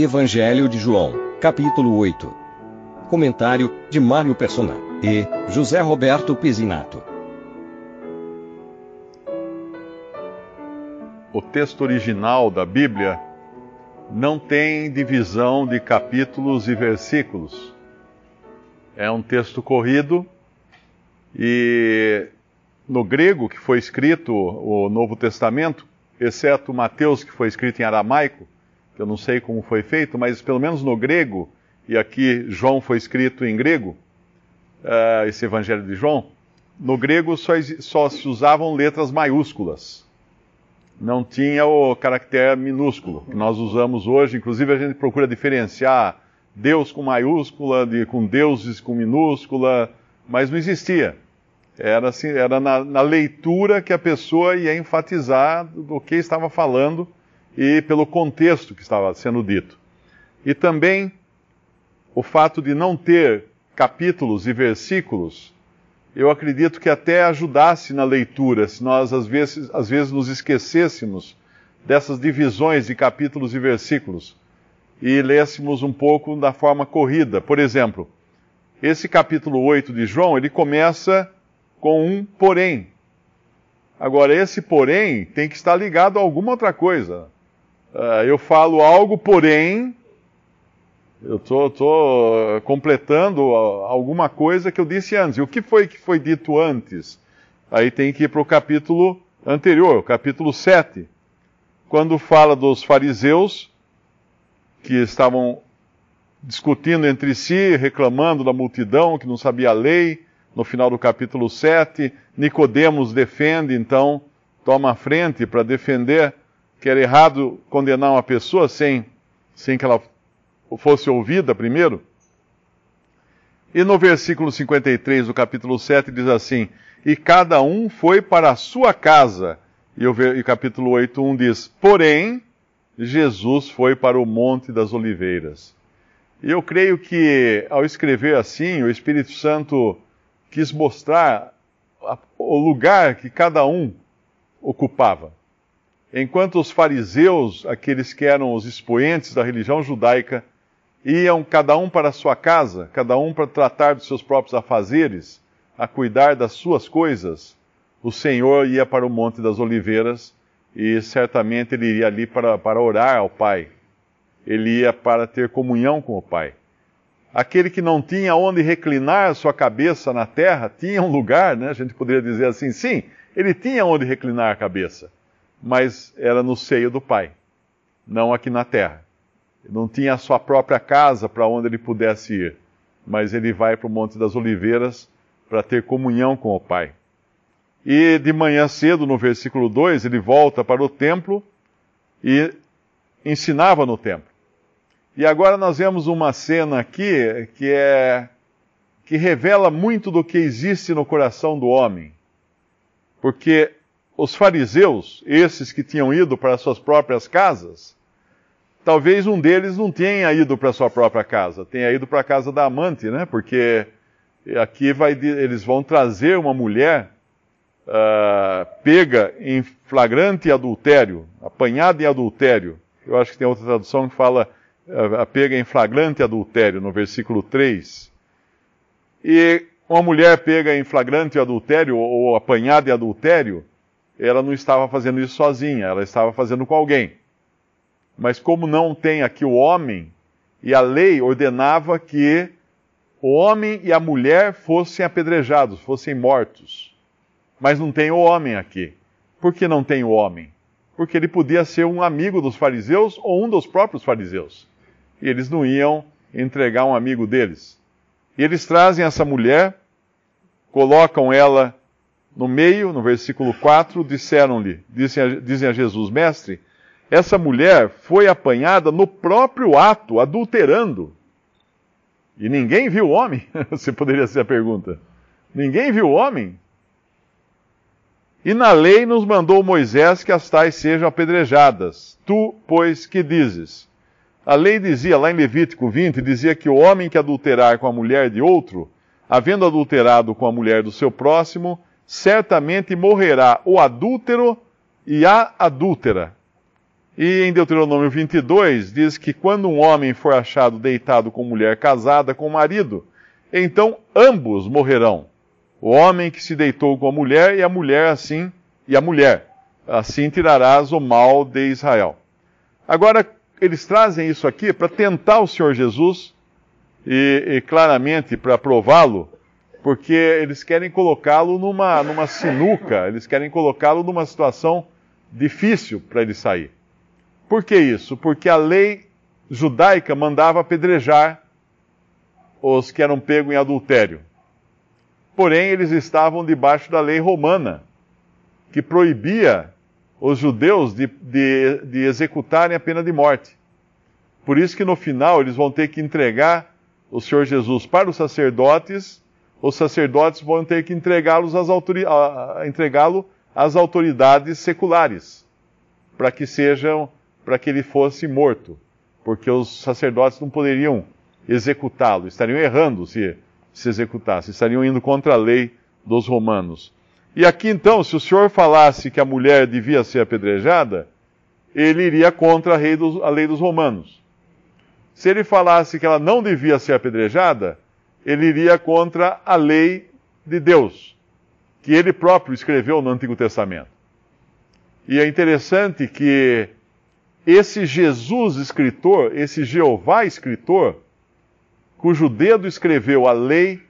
Evangelho de João, capítulo 8. Comentário de Mário Persona e José Roberto Pizinato. O texto original da Bíblia não tem divisão de capítulos e versículos. É um texto corrido e no grego que foi escrito o Novo Testamento, exceto Mateus que foi escrito em aramaico, que eu não sei como foi feito, mas pelo menos no grego, e aqui João foi escrito em grego, uh, esse Evangelho de João, no grego só, só, se usavam letras maiúsculas. Não tinha o caractere minúsculo, que nós usamos hoje. Inclusive, a gente procura diferenciar Deus com maiúscula, de, com deuses com minúscula, mas não existia. Era, assim, era na, na leitura que a pessoa ia enfatizar do que estava falando e pelo contexto que estava sendo dito. E também o fato de não ter capítulos e versículos, eu acredito que até ajudasse na leitura, se nós às vezes, às vezes nos esquecêssemos dessas divisões de capítulos e versículos e lêssemos um pouco da forma corrida. Por exemplo, esse capítulo 8 de João, ele começa com um porém. Agora, esse porém tem que estar ligado a alguma outra coisa. Uh, eu falo algo, porém, eu estou completando alguma coisa que eu disse antes. E o que foi que foi dito antes? Aí tem que ir para o capítulo anterior, o capítulo 7, quando fala dos fariseus que estavam discutindo entre si, reclamando da multidão que não sabia a lei. No final do capítulo 7, Nicodemos defende, então, toma a frente para defender que era errado condenar uma pessoa sem, sem que ela fosse ouvida primeiro. E no versículo 53 do capítulo 7 diz assim: E cada um foi para a sua casa. E o, e capítulo 8, 1 diz: Porém, Jesus foi para o Monte das Oliveiras. E eu creio que, ao escrever assim, o Espírito Santo quis mostrar o lugar que cada um ocupava. Enquanto os fariseus, aqueles que eram os expoentes da religião judaica, iam cada um para a sua casa, cada um para tratar dos seus próprios afazeres, a cuidar das suas coisas, o Senhor ia para o Monte das Oliveiras e certamente ele iria ali para, para orar ao Pai. Ele ia para ter comunhão com o Pai. Aquele que não tinha onde reclinar sua cabeça na terra, tinha um lugar, né? A gente poderia dizer assim, sim, ele tinha onde reclinar a cabeça mas era no seio do Pai, não aqui na terra. Não tinha a sua própria casa para onde ele pudesse ir, mas ele vai para o Monte das Oliveiras para ter comunhão com o Pai. E de manhã cedo, no versículo 2, ele volta para o templo e ensinava no templo. E agora nós vemos uma cena aqui que é que revela muito do que existe no coração do homem. Porque os fariseus, esses que tinham ido para suas próprias casas, talvez um deles não tenha ido para sua própria casa, tenha ido para a casa da amante, né? Porque aqui vai, eles vão trazer uma mulher uh, pega em flagrante adultério, apanhada em adultério. Eu acho que tem outra tradução que fala uh, pega em flagrante adultério, no versículo 3. E uma mulher pega em flagrante adultério ou apanhada em adultério, ela não estava fazendo isso sozinha, ela estava fazendo com alguém. Mas como não tem aqui o homem, e a lei ordenava que o homem e a mulher fossem apedrejados, fossem mortos. Mas não tem o homem aqui. Por que não tem o homem? Porque ele podia ser um amigo dos fariseus ou um dos próprios fariseus. E eles não iam entregar um amigo deles. E eles trazem essa mulher, colocam ela no meio, no versículo 4, disseram-lhe, dizem, dizem a Jesus, mestre, essa mulher foi apanhada no próprio ato, adulterando. E ninguém viu o homem? Você poderia ser a pergunta. Ninguém viu o homem? E na lei nos mandou Moisés que as tais sejam apedrejadas. Tu, pois, que dizes? A lei dizia, lá em Levítico 20, dizia que o homem que adulterar com a mulher de outro, havendo adulterado com a mulher do seu próximo, certamente morrerá o adúltero e a adúltera. E em Deuteronômio 22 diz que quando um homem for achado deitado com mulher casada com marido, então ambos morrerão. O homem que se deitou com a mulher e a mulher assim, e a mulher. Assim tirarás o mal de Israel. Agora, eles trazem isso aqui para tentar o Senhor Jesus e, e claramente para prová-lo, porque eles querem colocá-lo numa, numa sinuca, eles querem colocá-lo numa situação difícil para ele sair. Por que isso? Porque a lei judaica mandava apedrejar os que eram pegos em adultério. Porém, eles estavam debaixo da lei romana, que proibia os judeus de, de, de, executarem a pena de morte. Por isso que no final eles vão ter que entregar o Senhor Jesus para os sacerdotes, os sacerdotes vão ter que entregá-lo às, autori entregá às autoridades seculares, para que sejam para que ele fosse morto, porque os sacerdotes não poderiam executá-lo, estariam errando se se executasse, estariam indo contra a lei dos romanos. E aqui então, se o senhor falasse que a mulher devia ser apedrejada, ele iria contra a lei dos, a lei dos romanos. Se ele falasse que ela não devia ser apedrejada, ele iria contra a lei de Deus, que ele próprio escreveu no Antigo Testamento. E é interessante que esse Jesus escritor, esse Jeová escritor, cujo dedo escreveu a lei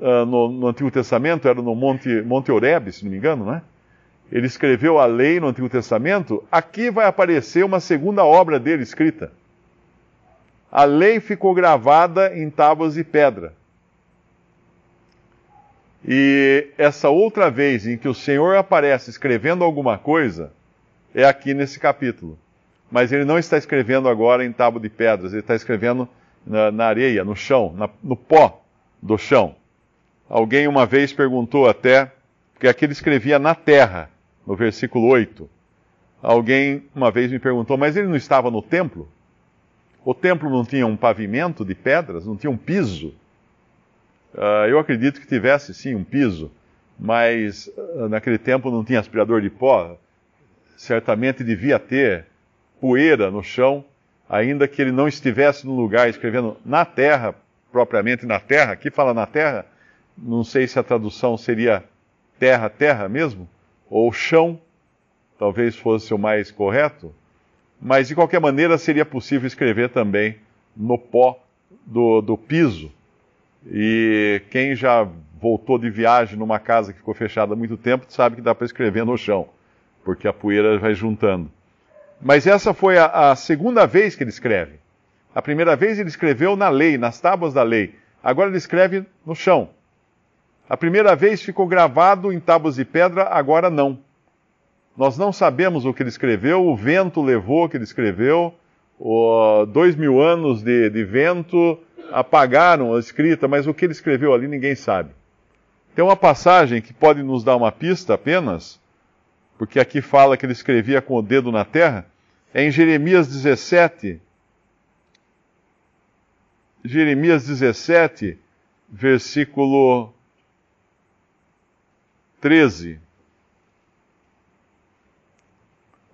uh, no, no, Antigo Testamento, era no Monte, Monte Oreb, se não me engano, né? Ele escreveu a lei no Antigo Testamento, aqui vai aparecer uma segunda obra dele escrita. A lei ficou gravada em tábuas de pedra. E essa outra vez em que o Senhor aparece escrevendo alguma coisa é aqui nesse capítulo mas ele não está escrevendo agora em tábua de pedras, ele está escrevendo na, na areia, no chão, na, no pó do chão. Alguém uma vez perguntou até, porque aqui ele escrevia na terra, no versículo 8. Alguém uma vez me perguntou, mas ele não estava no templo? O templo não tinha um pavimento de pedras, não tinha um piso? Uh, eu acredito que tivesse sim um piso, mas uh, naquele tempo não tinha aspirador de pó. Certamente devia ter poeira no chão, ainda que ele não estivesse no lugar escrevendo na terra, propriamente na terra. Aqui fala na terra, não sei se a tradução seria terra, terra mesmo, ou chão, talvez fosse o mais correto, mas de qualquer maneira seria possível escrever também no pó do, do piso. E quem já voltou de viagem numa casa que ficou fechada há muito tempo sabe que dá para escrever no chão, porque a poeira vai juntando. Mas essa foi a, a, segunda vez que ele escreve. A primeira vez ele escreveu na lei, nas tábuas da lei. Agora ele escreve no chão. A primeira vez ficou gravado em tábuas de pedra, agora não. Nós não sabemos o que ele escreveu, o vento levou o que ele escreveu, o, dois mil anos de, de vento apagaram a escrita, mas o que ele escreveu ali ninguém sabe. Tem uma passagem que pode nos dar uma pista apenas, porque aqui fala que ele escrevia com o dedo na terra, é em Jeremias 17. Jeremias 17, versículo 13.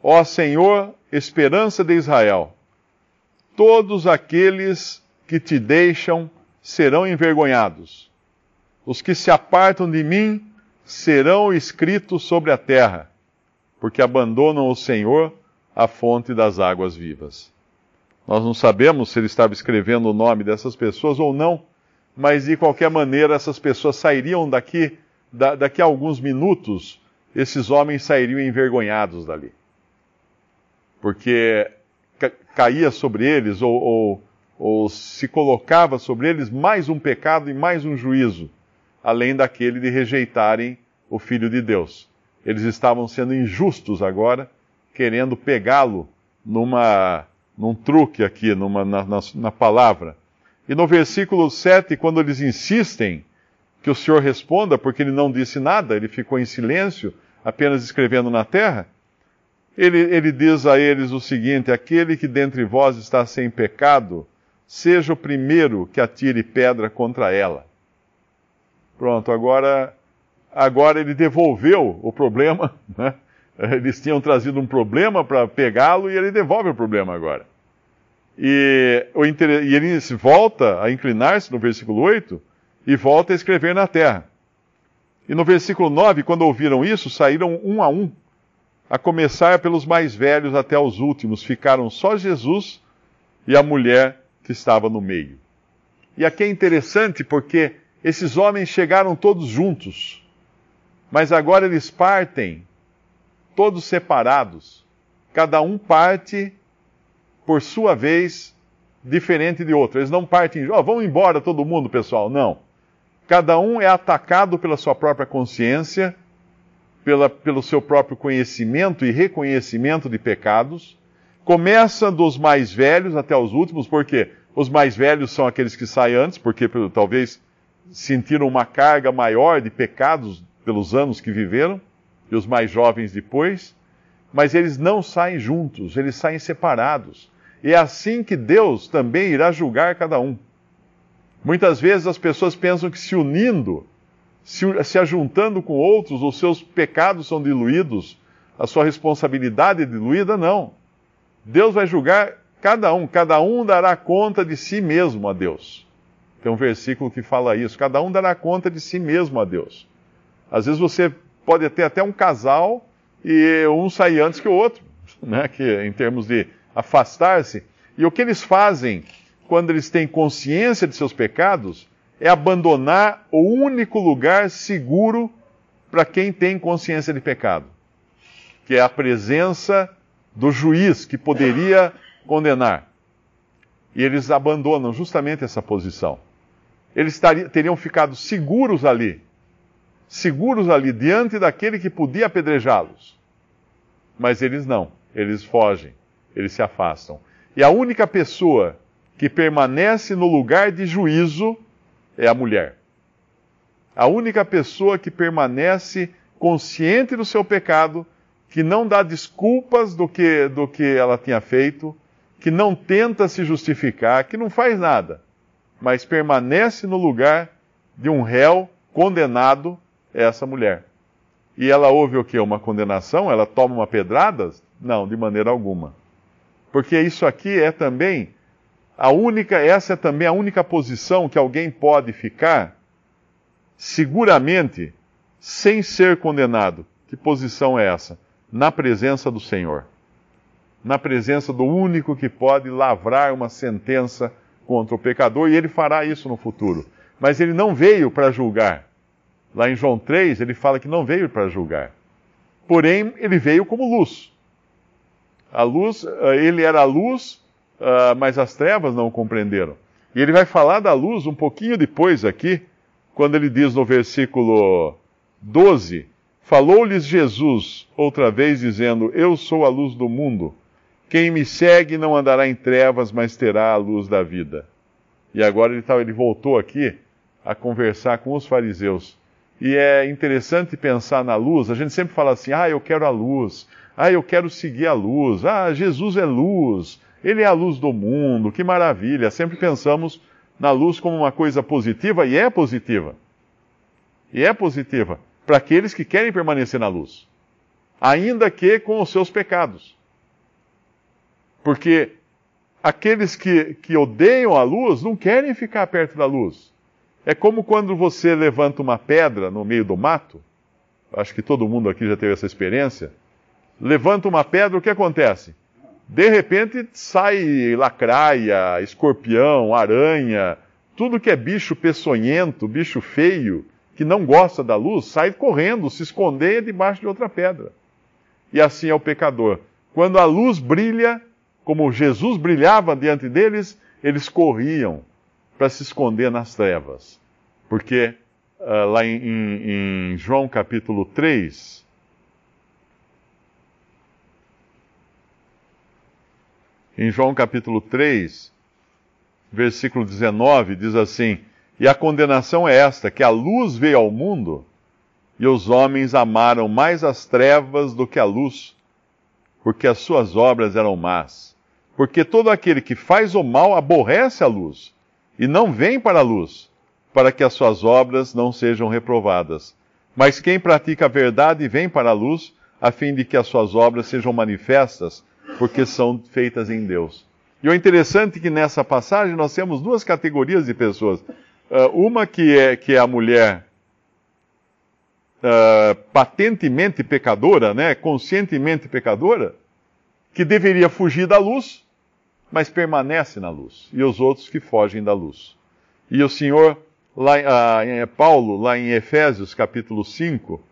Ó Senhor, esperança de Israel, todos aqueles que te deixam serão envergonhados. Os que se apartam de mim serão escritos sobre a terra porque abandonam o Senhor, a fonte das águas vivas. Nós não sabemos se ele estava escrevendo o nome dessas pessoas ou não, mas de qualquer maneira essas pessoas sairiam daqui, da, daqui a alguns minutos, esses homens sairiam envergonhados dali. Porque ca caía sobre eles, ou, ou, ou se colocava sobre eles mais um pecado e mais um juízo, além daquele de rejeitarem o Filho de Deus eles estavam sendo injustos agora, querendo pegá-lo numa, num truque aqui, numa, na, na, na palavra. E no versículo 7, quando eles insistem que o Senhor responda, porque ele não disse nada, ele ficou em silêncio, apenas escrevendo na terra, ele, ele diz a eles o seguinte: Aquele que dentre vós está sem pecado, seja o primeiro que atire pedra contra ela. Pronto, agora agora ele devolveu o problema, né? Eles tinham trazido um problema para pegá-lo e ele devolve o problema agora. E, e ele volta a inclinar-se no versículo 8 e volta a escrever na terra. E no versículo 9, quando ouviram isso, saíram um a um, a começar pelos mais velhos até os últimos. Ficaram só Jesus e a mulher que estava no meio. E aqui é interessante porque esses homens chegaram todos juntos, mas agora eles partem todos separados. Cada um parte por sua vez diferente de outro. Eles não partem, ó, oh, embora todo mundo, pessoal. Não. Cada um é atacado pela sua própria consciência, pela, pelo seu próprio conhecimento e reconhecimento de pecados. Começa dos mais velhos até os últimos, porque os mais velhos são aqueles que saem antes, porque talvez sentiram uma carga maior de pecados pelos anos que viveram, e os mais jovens depois. Mas eles não saem juntos, eles saem separados. E é assim que Deus também irá julgar cada um. Muitas vezes as pessoas pensam que se unindo, se, se ajuntando com outros, os seus pecados são diluídos, a sua responsabilidade é diluída. Não. Deus vai julgar cada um, cada um dará conta de si mesmo a Deus. Tem um versículo que fala isso: cada um dará conta de si mesmo a Deus. Às vezes você pode ter até um casal e um sair antes que o outro, né? que em termos de afastar-se. E o que eles fazem quando eles têm consciência de seus pecados, é abandonar o único lugar seguro para quem tem consciência de pecado, que é a presença do juiz que poderia condenar. E eles abandonam justamente essa posição. Eles teriam ficado seguros ali, seguros ali diante daquele que podia apedrejá-los. Mas eles não, eles fogem, eles se afastam. E a única pessoa que permanece no lugar de juízo é a mulher. A única pessoa que permanece consciente do seu pecado, que não dá desculpas do que, do que ela tinha feito, que não tenta se justificar, que não faz nada, mas permanece no lugar de um réu condenado, é essa mulher. E ela ouve o que? Uma condenação? Ela toma uma pedrada? Não, de maneira alguma. Porque isso aqui é também a única, essa é também a única posição que alguém pode ficar seguramente sem ser condenado. Que posição é essa? Na presença do Senhor. Na presença do único que pode lavrar uma sentença contra o pecador, e ele fará isso no futuro. Mas ele não veio para julgar. Lá em João 3, ele fala que não veio para julgar. Porém, ele veio como luz. A luz, eh, ele era a luz uh, mas as trevas não o compreenderam. E ele vai falar da luz um pouquinho depois aqui, quando ele diz no versículo 12: Falou-lhes Jesus outra vez, dizendo: Eu sou a luz do mundo. Quem me segue não andará em trevas, mas terá a luz da vida. E agora ele, tá, ele voltou aqui a conversar com os fariseus. E é interessante pensar na luz. A gente sempre fala assim: ah, eu quero a luz. Ah, eu quero seguir a luz. Ah, Jesus é luz. Ele é a luz do mundo, que maravilha. Sempre pensamos na luz como uma coisa positiva, e é positiva. E é positiva para aqueles que querem permanecer na luz, ainda que com os seus pecados. Porque aqueles que, que odeiam a luz não querem ficar perto da luz. É como quando você levanta uma pedra no meio do mato. Acho que todo mundo aqui já teve essa experiência. Levanta uma pedra, o que acontece? De repente sai lacraia, escorpião, aranha, tudo que é bicho peçonhento, bicho feio, que não gosta da luz, sai correndo, se esconder debaixo de outra pedra. E assim é o pecador. Quando a luz brilha, como Jesus brilhava diante deles, eles corriam para se esconder nas trevas. Porque uh, lá em, em, em João capítulo 3, Em João capítulo 3, versículo 19, diz assim: E a condenação é esta, que a luz veio ao mundo, e os homens amaram mais as trevas do que a luz, porque as suas obras eram más. Porque todo aquele que faz o mal aborrece a luz, e não vem para a luz, para que as suas obras não sejam reprovadas. Mas quem pratica a verdade vem para a luz, a fim de que as suas obras sejam manifestas, porque são feitas em Deus. E o interessante é que nessa passagem nós temos duas categorias de pessoas. Uh, uma que é, que é a mulher uh, patentemente pecadora, né, conscientemente pecadora, que deveria fugir da luz, mas permanece na luz. E os outros que fogem da luz. E o Senhor, lá, uh, Paulo, lá em Efésios capítulo 5,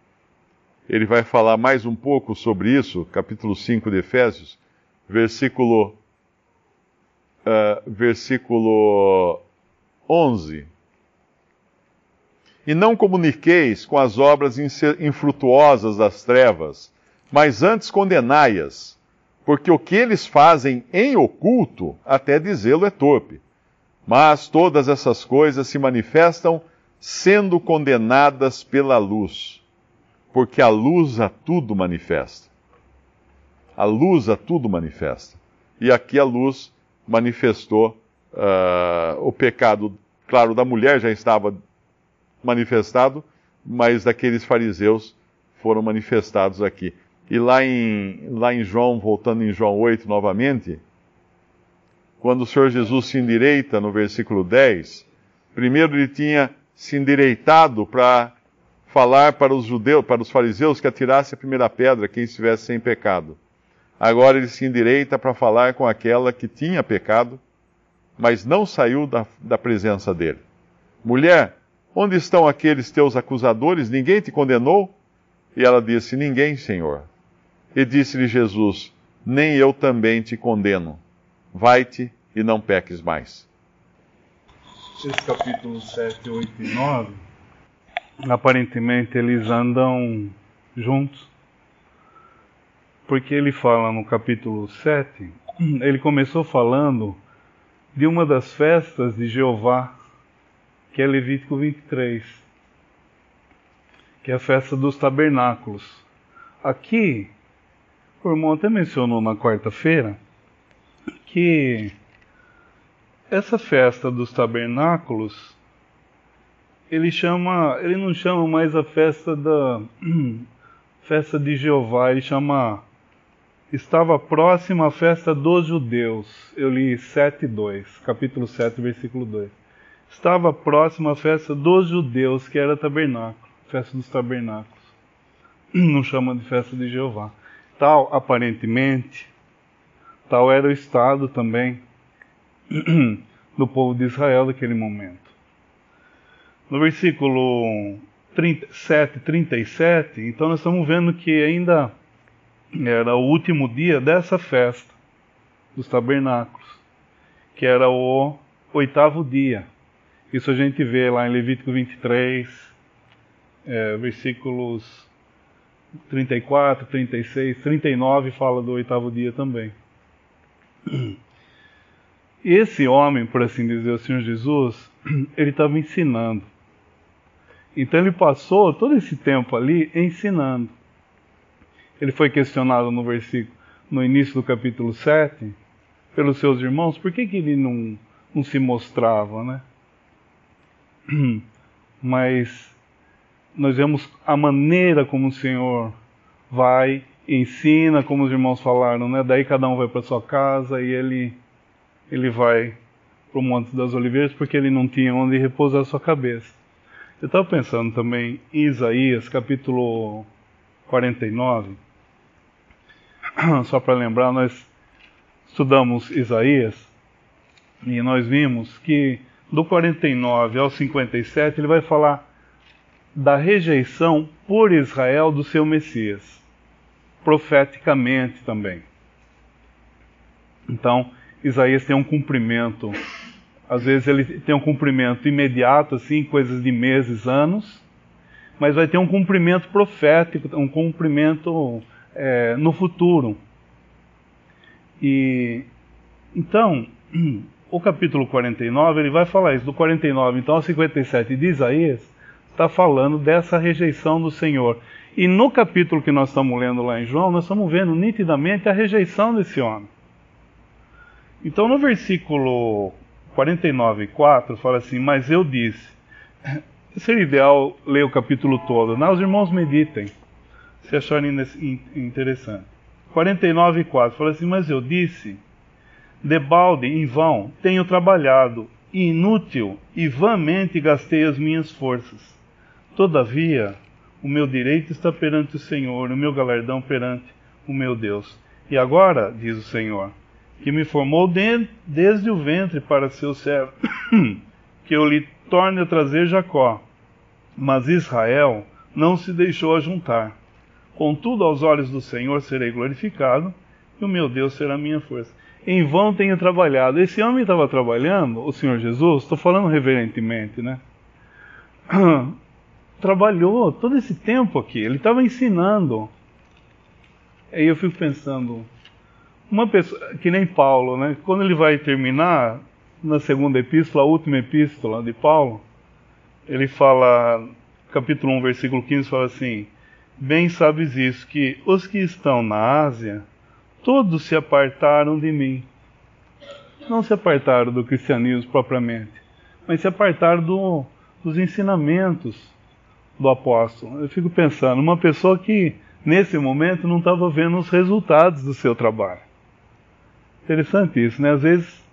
ele vai falar mais um pouco sobre isso, capítulo 5 de Efésios, versículo, uh, versículo 11. E não comuniqueis com as obras infrutuosas das trevas, mas antes condenai-as, porque o que eles fazem em oculto, até dizê-lo é torpe. Mas todas essas coisas se manifestam sendo condenadas pela luz porque a luz a tudo manifesta. A luz a tudo manifesta. E aqui a luz manifestou uh, o pecado, claro, da mulher já estava manifestado, mas daqueles fariseus foram manifestados aqui. E lá em, lá em João, voltando em João 8 novamente, quando o Senhor Jesus se endireita no versículo 10, primeiro ele tinha se endireitado para falar para os judeus, para os fariseus que atirasse a primeira pedra quem estivesse sem pecado. Agora ele se endireita para falar com aquela que tinha pecado, mas não saiu da, da presença dele. Mulher, onde estão aqueles teus acusadores? Ninguém te condenou? E ela disse: Ninguém, Senhor. E disse-lhe Jesus: Nem eu também te condeno. Vai-te e não peques mais. Esse capítulo 7, 8 e 9 aparentemente eles andam juntos. Porque ele fala no capítulo 7, ele começou falando de uma das festas de Jeová, que é Levítico 23, que é a festa dos tabernáculos. Aqui, o irmão até mencionou na quarta-feira que essa festa dos tabernáculos ele chama, ele não chama mais a festa da festa de Jeová, ele chama estava próxima a festa dos judeus. Eu li 7:2, capítulo 7, versículo 2. Estava próxima a festa dos judeus, que era tabernáculo, festa dos tabernáculos. Não chama de festa de Jeová. Tal, aparentemente, tal era o estado também do povo de Israel naquele momento no versículo 37, 37, então nós estamos vendo que ainda era o último dia dessa festa dos tabernáculos, que era o oitavo dia. Isso a gente vê lá em Levítico 23, é, versículos 34, 36, 39 fala do oitavo dia também. Esse homem, por assim dizer, o Senhor Jesus, ele estava ensinando. Então ele passou todo esse tempo ali ensinando. Ele foi questionado no versículo, no início do capítulo 7, pelos seus irmãos, por que, que ele não, não se mostrava, né? Mas nós vemos a maneira como o Senhor vai, ensina, como os irmãos falaram, né? Daí cada um vai para sua casa e ele ele vai para o Monte das Oliveiras porque ele não tinha onde repousar a sua cabeça. Eu estava pensando também em Isaías, capítulo 49. Só para lembrar, nós estudamos Isaías e nós vimos que do 49 ao 57 ele vai falar da rejeição por Israel do seu Messias, profeticamente também. Então, Isaías tem um cumprimento às vezes ele tem um cumprimento imediato, assim, coisas de meses, anos, mas vai ter um cumprimento profético, um cumprimento é, no futuro. E então, o capítulo 49, ele vai falar isso, do 49 então ao 57 de Isaías, está falando dessa rejeição do Senhor. E no capítulo que nós estamos lendo lá em João, nós estamos vendo nitidamente a rejeição desse homem. Então, no versículo 49,4 fala assim: Mas eu disse. Seria ideal ler o capítulo todo. Não, os irmãos meditem. Se acharem interessante. 49, 4. Fala assim: Mas eu disse, debalde, em vão, tenho trabalhado, inútil e vãmente gastei as minhas forças. Todavia, o meu direito está perante o Senhor, o meu galardão perante o meu Deus. E agora, diz o Senhor, que me formou de, desde o ventre para seu servo, que eu lhe torne a trazer Jacó. Mas Israel não se deixou ajuntar. Contudo, aos olhos do Senhor serei glorificado, e o meu Deus será minha força. Em vão tenho trabalhado. Esse homem estava trabalhando, o Senhor Jesus, estou falando reverentemente, né? Trabalhou todo esse tempo aqui, ele estava ensinando. Aí eu fico pensando, uma pessoa, que nem Paulo, né? Quando ele vai terminar, na segunda epístola, a última epístola de Paulo, ele fala, capítulo 1, versículo 15, fala assim: Bem sabes isso, que os que estão na Ásia, todos se apartaram de mim. Não se apartaram do cristianismo propriamente, mas se apartaram do, dos ensinamentos do apóstolo. Eu fico pensando, uma pessoa que nesse momento não estava vendo os resultados do seu trabalho. Interessante isso, né? Às vezes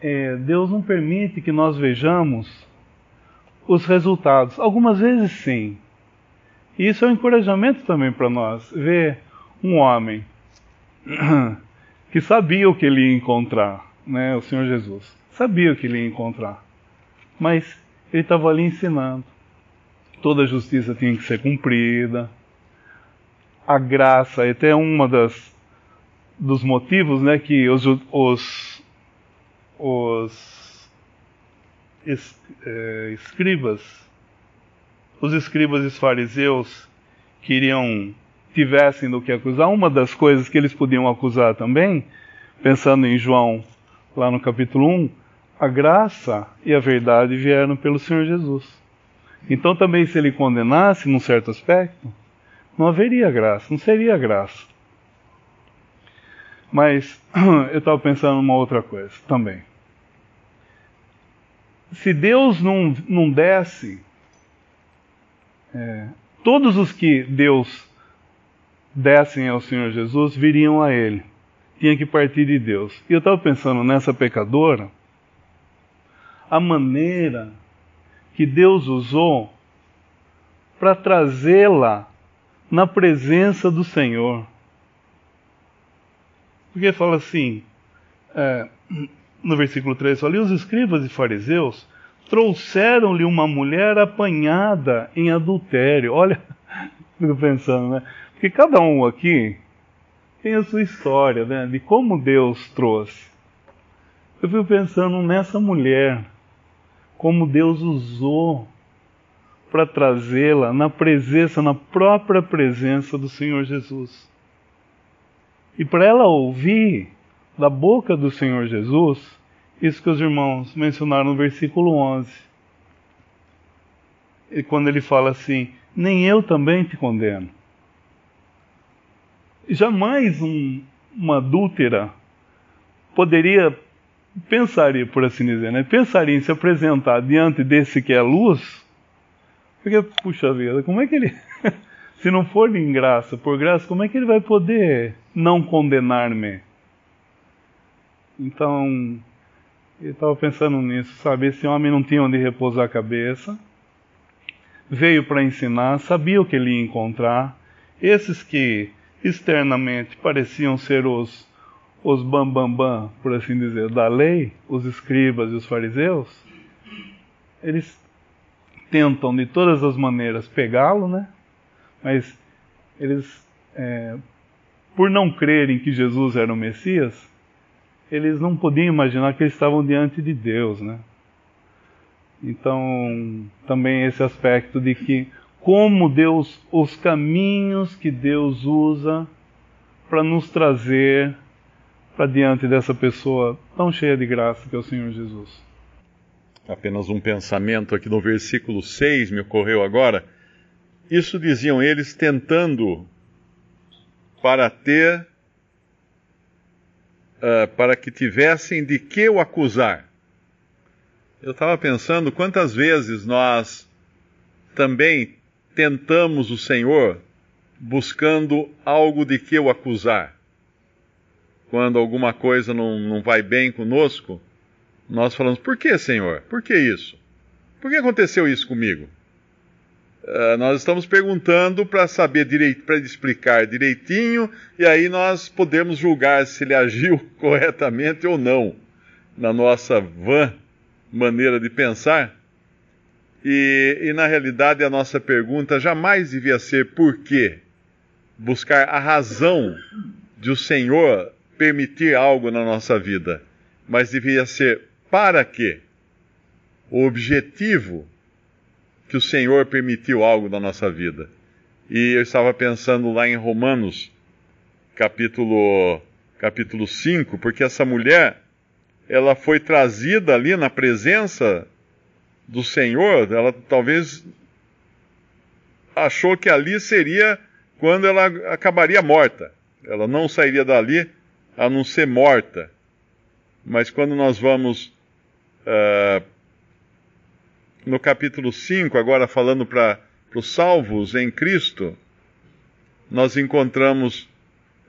é, Deus não permite que nós vejamos os resultados. Algumas vezes sim, e isso é um encorajamento também para nós, ver um homem que sabia o que ele ia encontrar, né, o Senhor Jesus. Sabia o que ele ia encontrar. Mas ele estava ali ensinando. Toda a justiça tinha que ser cumprida. A graça, até uma das dos motivos, né, que os, os, os es, é, escribas os escribas e os fariseus queriam tivessem do que acusar, uma das coisas que eles podiam acusar também, pensando em João, lá no capítulo 1, a graça e a verdade vieram pelo Senhor Jesus. Então também se ele condenasse num certo aspecto, não haveria graça, não seria graça. Mas eu estava pensando numa outra coisa também. Se Deus não, não desse é, todos os que Deus dessem ao Senhor Jesus viriam a Ele. Tinha que partir de Deus. E eu estava pensando nessa pecadora, a maneira que Deus usou para trazê-la na presença do Senhor. Porque fala assim, é, no versículo 3, fala, e os escribas e fariseus trouxeram-lhe uma mulher apanhada em adultério. Olha, fico pensando, né? Porque cada um aqui tem a sua história, né? De como Deus trouxe. Eu fico pensando nessa mulher, como Deus usou para trazê-la na presença, na própria presença do Senhor Jesus. E para ela ouvir da boca do Senhor Jesus isso que os irmãos mencionaram no versículo 11. E quando ele fala assim: Nem eu também te condeno. Jamais um, uma adúltera poderia, pensaria, por assim dizer, né? pensaria em se apresentar diante desse que é a luz, porque, puxa vida, como é que ele, se não for em graça, por graça, como é que ele vai poder não condenar-me? Então, eu estava pensando nisso, sabe? Esse homem não tinha onde repousar a cabeça, veio para ensinar, sabia o que ele ia encontrar. Esses que externamente pareciam ser os os bambambam, bam, bam, por assim dizer, da lei, os escribas e os fariseus, eles tentam de todas as maneiras pegá-lo, né? Mas eles, é, por não crerem que Jesus era o Messias, eles não podiam imaginar que eles estavam diante de Deus, né? Então, também esse aspecto de que como Deus, os caminhos que Deus usa para nos trazer para diante dessa pessoa tão cheia de graça que é o Senhor Jesus. Apenas um pensamento aqui no versículo 6 me ocorreu agora. Isso diziam eles tentando para ter uh, para que tivessem de que o acusar. Eu estava pensando quantas vezes nós também tentamos o Senhor buscando algo de que o acusar. Quando alguma coisa não, não vai bem conosco, nós falamos: por que, Senhor? Por que isso? Por que aconteceu isso comigo? Uh, nós estamos perguntando para saber direito, para explicar direitinho, e aí nós podemos julgar se ele agiu corretamente ou não na nossa vã maneira de pensar. E, e, na realidade a nossa pergunta jamais devia ser por quê? Buscar a razão de o Senhor permitir algo na nossa vida, mas devia ser para quê? O objetivo que o Senhor permitiu algo na nossa vida. E eu estava pensando lá em Romanos, capítulo, capítulo 5, porque essa mulher, ela foi trazida ali na presença do Senhor, ela talvez achou que ali seria quando ela acabaria morta. Ela não sairia dali a não ser morta. Mas quando nós vamos uh, no capítulo 5, agora falando para os salvos em Cristo, nós encontramos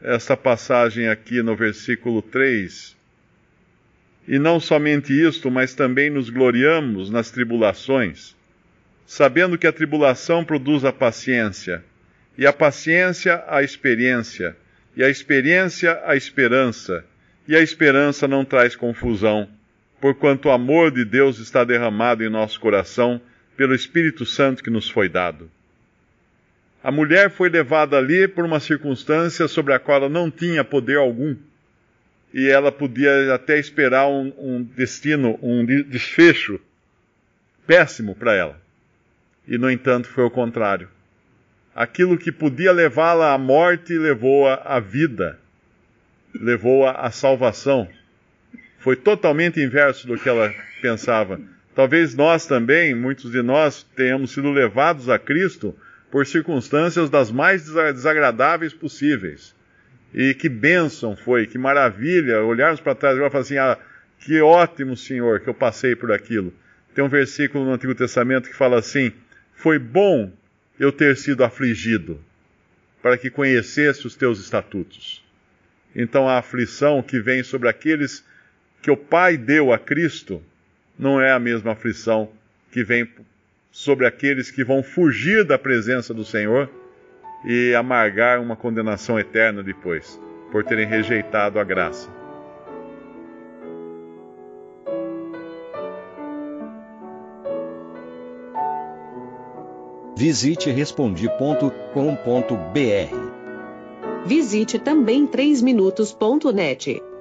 essa passagem aqui no versículo 3. E não somente isto, mas também nos gloriamos nas tribulações, sabendo que a tribulação produz a paciência, e a paciência a experiência, e a experiência a esperança, e a esperança não traz confusão porquanto o amor de Deus está derramado em nosso coração pelo Espírito Santo que nos foi dado. A mulher foi levada ali por uma circunstância sobre a qual ela não tinha poder algum. E ela podia até esperar um, um destino, um desfecho péssimo para ela. E, no entanto, foi o contrário. Aquilo que podia levá-la à morte levou-a à vida, levou-a à salvação foi totalmente inverso do que ela pensava. Talvez nós também, muitos de nós, tenhamos sido levados a Cristo por circunstâncias das mais desagradáveis possíveis. E que bênção foi, que maravilha, olharmos para trás e falar assim, ah, que ótimo, Senhor, que eu passei por aquilo. Tem um versículo no Antigo Testamento que fala assim, foi bom eu ter sido afligido, para que conhecesse os teus estatutos. Então a aflição que vem sobre aqueles que o Pai deu a Cristo não é a mesma aflição que vem sobre aqueles que vão fugir da presença do Senhor e amargar uma condenação eterna depois, por terem rejeitado a graça. Visite respondi.com.br. Visite também 3minutos.net.